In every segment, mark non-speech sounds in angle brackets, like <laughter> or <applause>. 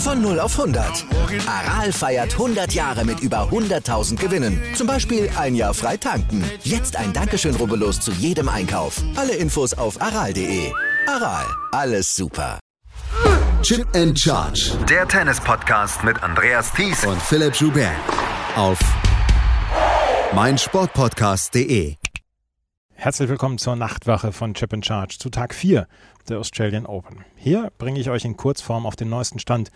Von 0 auf 100. Aral feiert 100 Jahre mit über 100.000 Gewinnen. Zum Beispiel ein Jahr frei tanken. Jetzt ein Dankeschön, rubbellos zu jedem Einkauf. Alle Infos auf aral.de. Aral, alles super. Chip and Charge. Der Tennis-Podcast mit Andreas Thies und Philipp Joubert. Auf meinsportpodcast.de. Herzlich willkommen zur Nachtwache von Chip and Charge zu Tag 4 der Australian Open. Hier bringe ich euch in Kurzform auf den neuesten Stand,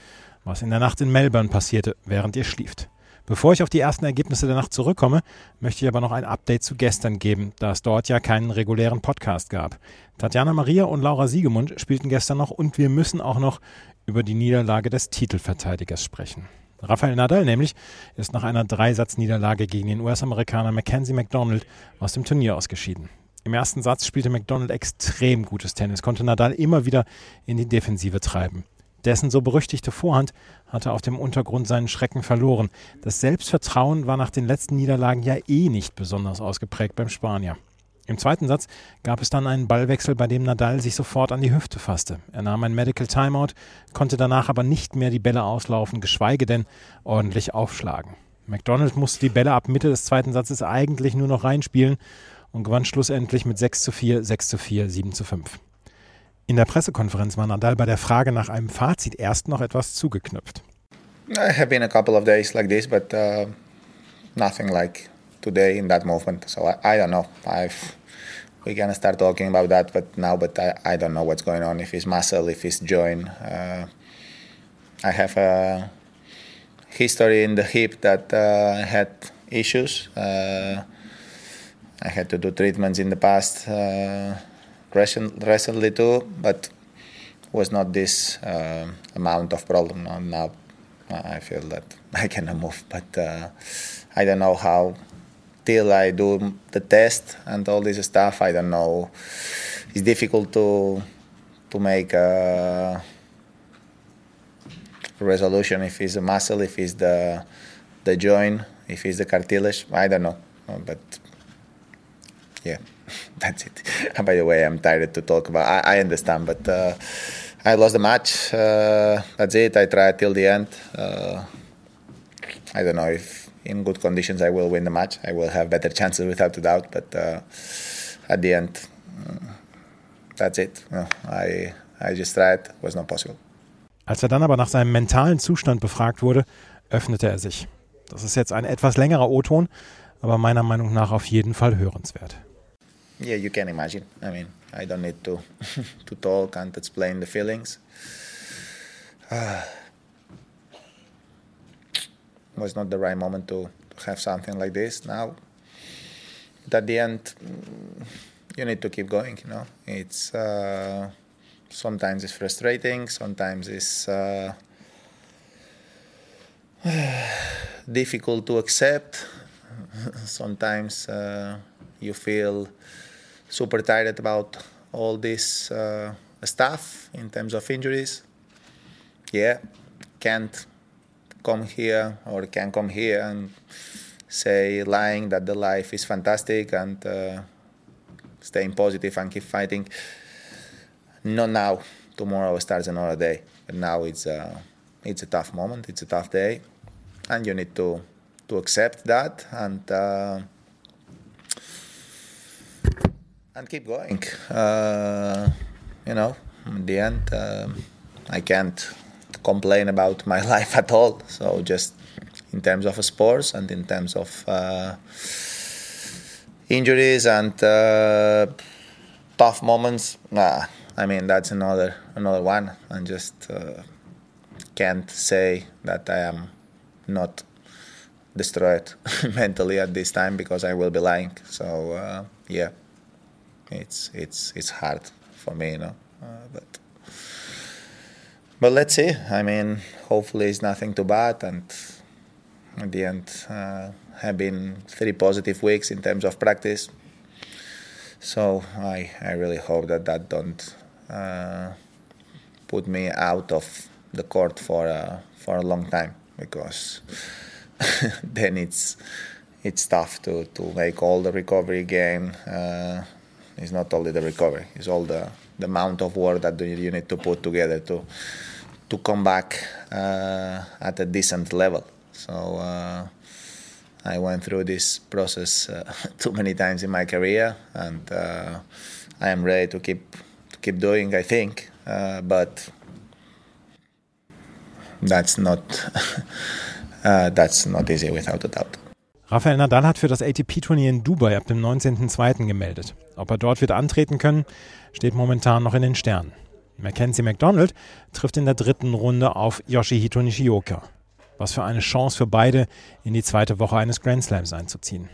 was in der Nacht in Melbourne passierte, während ihr schlieft. Bevor ich auf die ersten Ergebnisse der Nacht zurückkomme, möchte ich aber noch ein Update zu gestern geben, da es dort ja keinen regulären Podcast gab. Tatjana Maria und Laura Siegemund spielten gestern noch und wir müssen auch noch über die Niederlage des Titelverteidigers sprechen. Rafael Nadal nämlich ist nach einer Dreisatzniederlage gegen den US-Amerikaner Mackenzie McDonald aus dem Turnier ausgeschieden. Im ersten Satz spielte McDonald extrem gutes Tennis, konnte Nadal immer wieder in die Defensive treiben. Dessen so berüchtigte Vorhand hatte auf dem Untergrund seinen Schrecken verloren. Das Selbstvertrauen war nach den letzten Niederlagen ja eh nicht besonders ausgeprägt beim Spanier. Im zweiten Satz gab es dann einen Ballwechsel, bei dem Nadal sich sofort an die Hüfte fasste. Er nahm ein Medical Timeout, konnte danach aber nicht mehr die Bälle auslaufen, geschweige denn ordentlich aufschlagen. McDonald musste die Bälle ab Mitte des zweiten Satzes eigentlich nur noch reinspielen und gewann schlussendlich mit 6 zu 4, 6 zu 4, 7 zu 5. In der Pressekonferenz war Nadal bei der Frage nach einem Fazit erst noch etwas zugeknüpft. I have been a couple of days like this, but uh, nothing like today in that movement. So I, I don't know. I've, we can start talking about that, but now, but I, I don't know what's going on. If it's muscle, if it's joint. Uh, I have a history in the hip that uh, had issues. Uh, I had to do treatments in the past uh, recently too, but was not this uh, amount of problem. Now I feel that <laughs> I cannot move, but uh, I don't know how. Till I do the test and all this stuff, I don't know. It's difficult to to make a resolution if it's a muscle, if it's the the joint, if it's the cartilage. I don't know, but yeah, <laughs> that's it. <laughs> By the way, I'm tired to talk about. I, I understand, but uh, I lost the match. Uh, that's it. I tried till the end. Uh, I don't know if in good conditions I will win the match. I will have better chances without a doubt. But uh, at the end, mm, that's it. I I just tried. It was not possible. Als er dann aber nach seinem mentalen Zustand befragt wurde, öffnete er sich. Das ist jetzt ein etwas längerer O-Ton, aber meiner Meinung nach auf jeden Fall hörenswert. yeah, you can imagine. I mean, I don't need to <laughs> to talk and explain the feelings. Uh, was not the right moment to, have something like this now. At the end, mm, you need to keep going. You know, it's uh, sometimes it's frustrating. Sometimes it's uh, <sighs> difficult to accept. <laughs> sometimes uh, you feel super tired about all this uh, stuff in terms of injuries. Yeah, can't come here or can come here and say lying that the life is fantastic and uh, staying positive and keep fighting. Not now. Tomorrow starts another day. But now it's a, uh, it's a tough moment. It's a tough day, and you need to to accept that and. Uh, and keep going. Uh, you know, in the end, um, I can't complain about my <laughs> life at all. So just in terms of sports and in terms of uh, injuries and uh, tough moments, nah, I mean that's another another one. I just uh, can't say that I am not destroyed <laughs> mentally at this time because I will be lying. So uh, yeah it's it's it's hard for me, you know. Uh, but but let's see. I mean, hopefully it's nothing too bad, and at the end, uh, have been three positive weeks in terms of practice. So I, I really hope that that don't uh, put me out of the court for a, for a long time because <laughs> then it's it's tough to, to make all the recovery again. Uh, it's not only the recovery; it's all the, the amount of work that you need to put together to to come back uh, at a decent level. So uh, I went through this process uh, <laughs> too many times in my career, and uh, I am ready to keep to keep doing. I think, uh, but that's not <laughs> uh, that's not easy without a doubt. Rafael Nadal hat für das ATP-Turnier in Dubai ab dem 19.02. gemeldet. Ob er dort wird antreten können, steht momentan noch in den Sternen. Mackenzie McDonald trifft in der dritten Runde auf Yoshihito Nishioka. Was für eine Chance für beide, in die zweite Woche eines Grand Slams einzuziehen.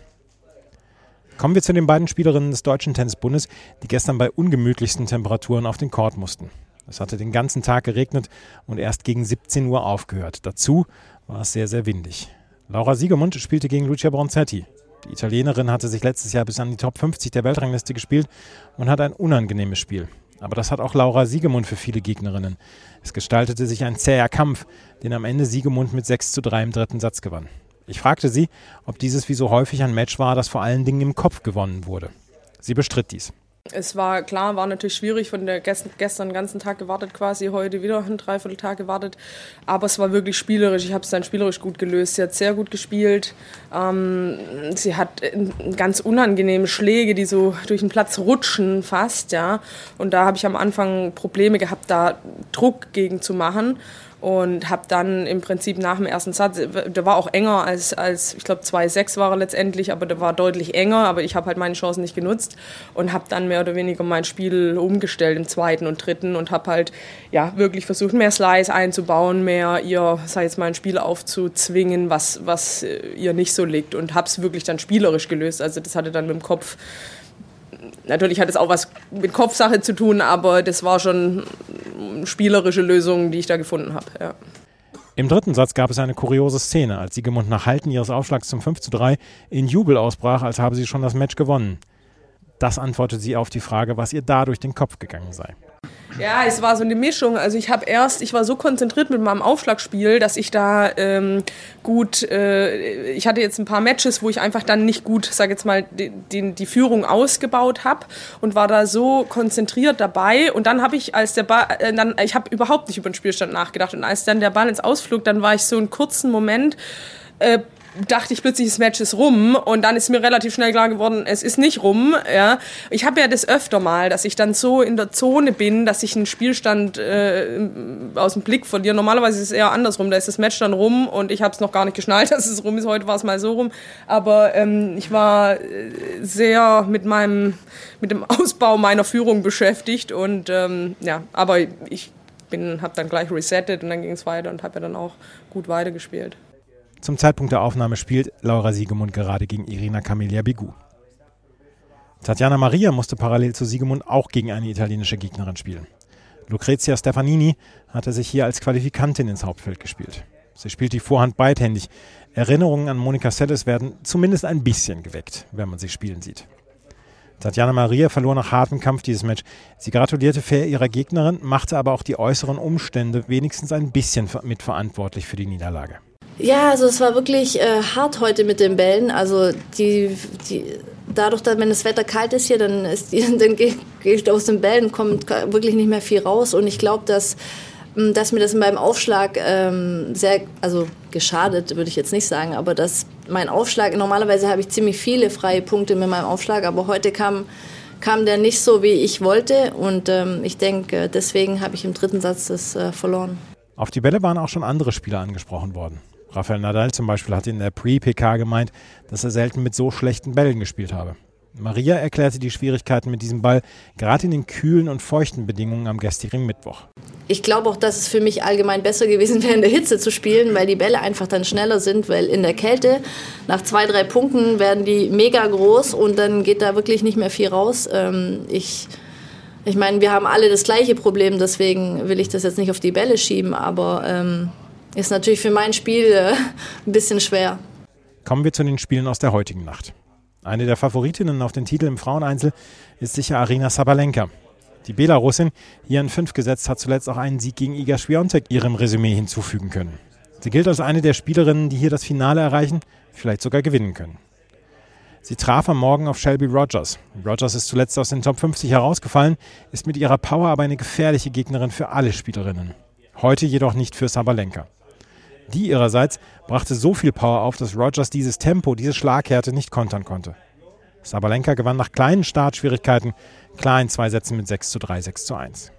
Kommen wir zu den beiden Spielerinnen des Deutschen Tennisbundes, die gestern bei ungemütlichsten Temperaturen auf den Court mussten. Es hatte den ganzen Tag geregnet und erst gegen 17 Uhr aufgehört. Dazu war es sehr, sehr windig. Laura Siegemund spielte gegen Lucia Bronzetti. Die Italienerin hatte sich letztes Jahr bis an die Top 50 der Weltrangliste gespielt und hat ein unangenehmes Spiel. Aber das hat auch Laura Siegemund für viele Gegnerinnen. Es gestaltete sich ein zäher Kampf, den am Ende Siegemund mit 6 zu 3 im dritten Satz gewann. Ich fragte sie, ob dieses wie so häufig ein Match war, das vor allen Dingen im Kopf gewonnen wurde. Sie bestritt dies. Es war klar, war natürlich schwierig, von der gestern, den ganzen Tag gewartet quasi, heute wieder einen Dreivierteltag gewartet. Aber es war wirklich spielerisch. Ich habe es dann spielerisch gut gelöst. Sie hat sehr gut gespielt. Ähm, sie hat ganz unangenehme Schläge, die so durch den Platz rutschen fast, ja. Und da habe ich am Anfang Probleme gehabt, da Druck gegen zu machen und habe dann im Prinzip nach dem ersten Satz, der war auch enger als, als ich glaube 2-6 war er letztendlich, aber der war deutlich enger, aber ich habe halt meine Chancen nicht genutzt und habe dann mehr oder weniger mein Spiel umgestellt im zweiten und dritten und habe halt ja wirklich versucht, mehr Slice einzubauen, mehr ihr, sag jetzt mal, ein Spiel aufzuzwingen, was, was äh, ihr nicht so liegt und habe es wirklich dann spielerisch gelöst. Also das hatte dann mit dem Kopf natürlich hat es auch was mit Kopfsache zu tun, aber das war schon spielerische Lösung, die ich da gefunden habe. Ja. Im dritten Satz gab es eine kuriose Szene, als Siegemund nach Halten ihres Aufschlags zum 5 zu 3 in Jubel ausbrach, als habe sie schon das Match gewonnen. Das antwortet sie auf die Frage, was ihr da durch den Kopf gegangen sei. Ja, es war so eine Mischung. Also ich habe erst, ich war so konzentriert mit meinem Aufschlagspiel, dass ich da ähm, gut, äh, ich hatte jetzt ein paar Matches, wo ich einfach dann nicht gut, sage jetzt mal, die, die, die Führung ausgebaut habe und war da so konzentriert dabei. Und dann habe ich, als der Ball, äh, dann, ich habe überhaupt nicht über den Spielstand nachgedacht. Und als dann der Ball ins Ausflug, dann war ich so einen kurzen Moment äh, dachte ich plötzlich, das Match ist rum und dann ist mir relativ schnell klar geworden, es ist nicht rum. Ja. Ich habe ja das öfter mal, dass ich dann so in der Zone bin, dass ich einen Spielstand äh, aus dem Blick verliere. Normalerweise ist es eher andersrum, da ist das Match dann rum und ich habe es noch gar nicht geschnallt, <laughs> dass es rum ist. Heute war es mal so rum, aber ähm, ich war äh, sehr mit meinem mit dem Ausbau meiner Führung beschäftigt und ähm, ja, aber ich bin habe dann gleich resettet und dann ging es weiter und habe ja dann auch gut weitergespielt. Zum Zeitpunkt der Aufnahme spielt Laura Siegemund gerade gegen Irina Camelia Bigu. Tatjana Maria musste parallel zu Siegemund auch gegen eine italienische Gegnerin spielen. Lucrezia Stefanini hatte sich hier als Qualifikantin ins Hauptfeld gespielt. Sie spielt die Vorhand beidhändig. Erinnerungen an Monika Seles werden zumindest ein bisschen geweckt, wenn man sie spielen sieht. Tatjana Maria verlor nach hartem Kampf dieses Match. Sie gratulierte fair ihrer Gegnerin, machte aber auch die äußeren Umstände wenigstens ein bisschen mitverantwortlich für die Niederlage. Ja, also es war wirklich äh, hart heute mit den Bällen. Also die, die, dadurch, dass wenn das Wetter kalt ist hier, dann, ist die, <laughs> dann geht, geht aus den Bällen kommt wirklich nicht mehr viel raus. Und ich glaube, dass, hm, dass mir das in meinem Aufschlag ähm, sehr, also geschadet, würde ich jetzt nicht sagen, aber dass mein Aufschlag, normalerweise habe ich ziemlich viele freie Punkte mit meinem Aufschlag, aber heute kam kam der nicht so, wie ich wollte. Und ähm, ich denke, deswegen habe ich im dritten Satz das äh, verloren. Auf die Bälle waren auch schon andere Spieler angesprochen worden. Rafael Nadal zum Beispiel hat in der Pre-PK gemeint, dass er selten mit so schlechten Bällen gespielt habe. Maria erklärte die Schwierigkeiten mit diesem Ball gerade in den kühlen und feuchten Bedingungen am gestrigen Mittwoch. Ich glaube auch, dass es für mich allgemein besser gewesen wäre, in der Hitze zu spielen, weil die Bälle einfach dann schneller sind, weil in der Kälte nach zwei, drei Punkten werden die mega groß und dann geht da wirklich nicht mehr viel raus. Ähm, ich, ich meine, wir haben alle das gleiche Problem, deswegen will ich das jetzt nicht auf die Bälle schieben, aber ähm, ist natürlich für mein Spiel äh, ein bisschen schwer. Kommen wir zu den Spielen aus der heutigen Nacht. Eine der Favoritinnen auf den Titel im Fraueneinzel ist sicher Arina Sabalenka. Die Belarusin, hier in fünf gesetzt, hat zuletzt auch einen Sieg gegen Iga Swiatek ihrem Resümee hinzufügen können. Sie gilt als eine der Spielerinnen, die hier das Finale erreichen, vielleicht sogar gewinnen können. Sie traf am Morgen auf Shelby Rogers. Rogers ist zuletzt aus den Top 50 herausgefallen, ist mit ihrer Power aber eine gefährliche Gegnerin für alle Spielerinnen. Heute jedoch nicht für Sabalenka. Die ihrerseits brachte so viel Power auf, dass Rogers dieses Tempo, diese Schlaghärte nicht kontern konnte. Sabalenka gewann nach kleinen Startschwierigkeiten klar in zwei Sätzen mit 6 zu 3, 6 zu 1.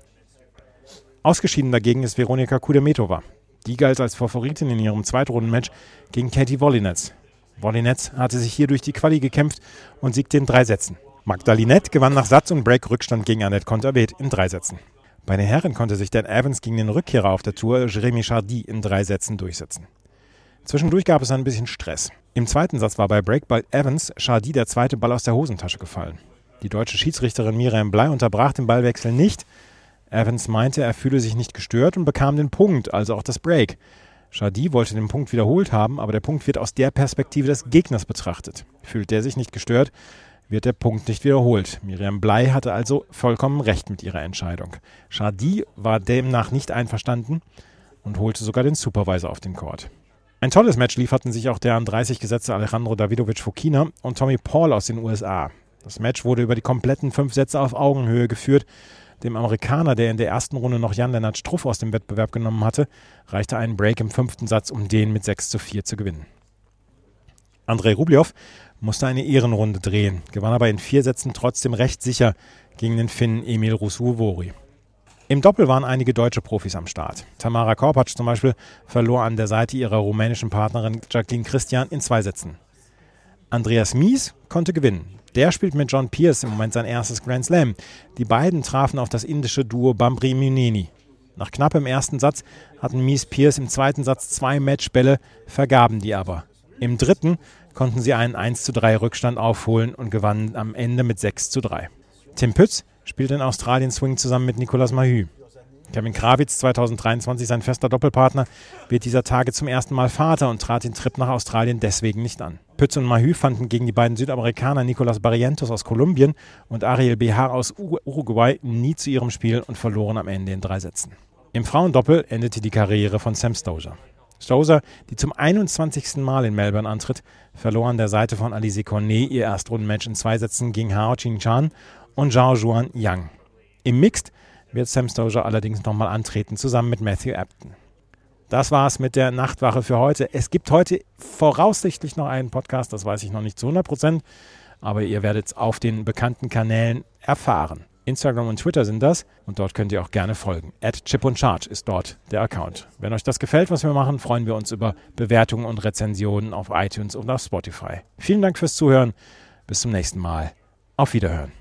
Ausgeschieden dagegen ist Veronika Kudermetova. Die galt als Favoritin in ihrem Zweitrundenmatch gegen Katie Wollinetz. Wollinetz hatte sich hier durch die Quali gekämpft und siegte in drei Sätzen. Magdalinette gewann nach Satz und Break Rückstand gegen Annette Konterbeet in drei Sätzen. Bei den Herren konnte sich Dan Evans gegen den Rückkehrer auf der Tour Jeremy Chardy in drei Sätzen durchsetzen. Zwischendurch gab es ein bisschen Stress. Im zweiten Satz war bei Breakball Evans Chardy der zweite Ball aus der Hosentasche gefallen. Die deutsche Schiedsrichterin Miriam Blei unterbrach den Ballwechsel nicht. Evans meinte, er fühle sich nicht gestört und bekam den Punkt, also auch das Break. Chardy wollte den Punkt wiederholt haben, aber der Punkt wird aus der Perspektive des Gegners betrachtet. Fühlt der sich nicht gestört, wird der Punkt nicht wiederholt. Miriam Blei hatte also vollkommen recht mit ihrer Entscheidung. Chardy war demnach nicht einverstanden und holte sogar den Supervisor auf den Court. Ein tolles Match lieferten sich auch der an 30 gesetzte Alejandro Davidovic Fokina und Tommy Paul aus den USA. Das Match wurde über die kompletten fünf Sätze auf Augenhöhe geführt. Dem Amerikaner, der in der ersten Runde noch Jan-Lennart Struff aus dem Wettbewerb genommen hatte, reichte ein Break im fünften Satz, um den mit 6 zu 4 zu gewinnen. Andrei Rublev musste eine Ehrenrunde drehen, gewann aber in vier Sätzen trotzdem recht sicher gegen den Finnen Emil Rusu-Vori. Im Doppel waren einige deutsche Profis am Start. Tamara Korpatsch zum Beispiel verlor an der Seite ihrer rumänischen Partnerin Jacqueline Christian in zwei Sätzen. Andreas Mies konnte gewinnen. Der spielt mit John Pierce im Moment sein erstes Grand Slam. Die beiden trafen auf das indische Duo Bambri Muneni. Nach knappem ersten Satz hatten Mies Pierce im zweiten Satz zwei Matchbälle, vergaben die aber. Im dritten konnten sie einen 1 zu 3 Rückstand aufholen und gewannen am Ende mit 6 zu 3. Tim Pütz spielt in Australien Swing zusammen mit Nicolas Mahü. Kevin Krawitz, 2023 sein fester Doppelpartner, wird dieser Tage zum ersten Mal Vater und trat den Trip nach Australien deswegen nicht an. Pütz und Mahü fanden gegen die beiden Südamerikaner Nicolas Barrientos aus Kolumbien und Ariel Behar aus Uruguay nie zu ihrem Spiel und verloren am Ende in drei Sätzen. Im Frauendoppel endete die Karriere von Sam Stosur. Stosur, die zum 21. Mal in Melbourne antritt, verlor an der Seite von Alice Cornet ihr Erstrundenmatch in zwei Sätzen gegen Hao Qingchan und Zhao Juan Yang. Im Mixed wird Sam Stosur allerdings nochmal antreten, zusammen mit Matthew Apton. Das war's mit der Nachtwache für heute. Es gibt heute voraussichtlich noch einen Podcast, das weiß ich noch nicht zu 100 Prozent, aber ihr werdet es auf den bekannten Kanälen erfahren. Instagram und Twitter sind das und dort könnt ihr auch gerne folgen. At Chip und Charge ist dort der Account. Wenn euch das gefällt, was wir machen, freuen wir uns über Bewertungen und Rezensionen auf iTunes und auf Spotify. Vielen Dank fürs Zuhören. Bis zum nächsten Mal. Auf Wiederhören.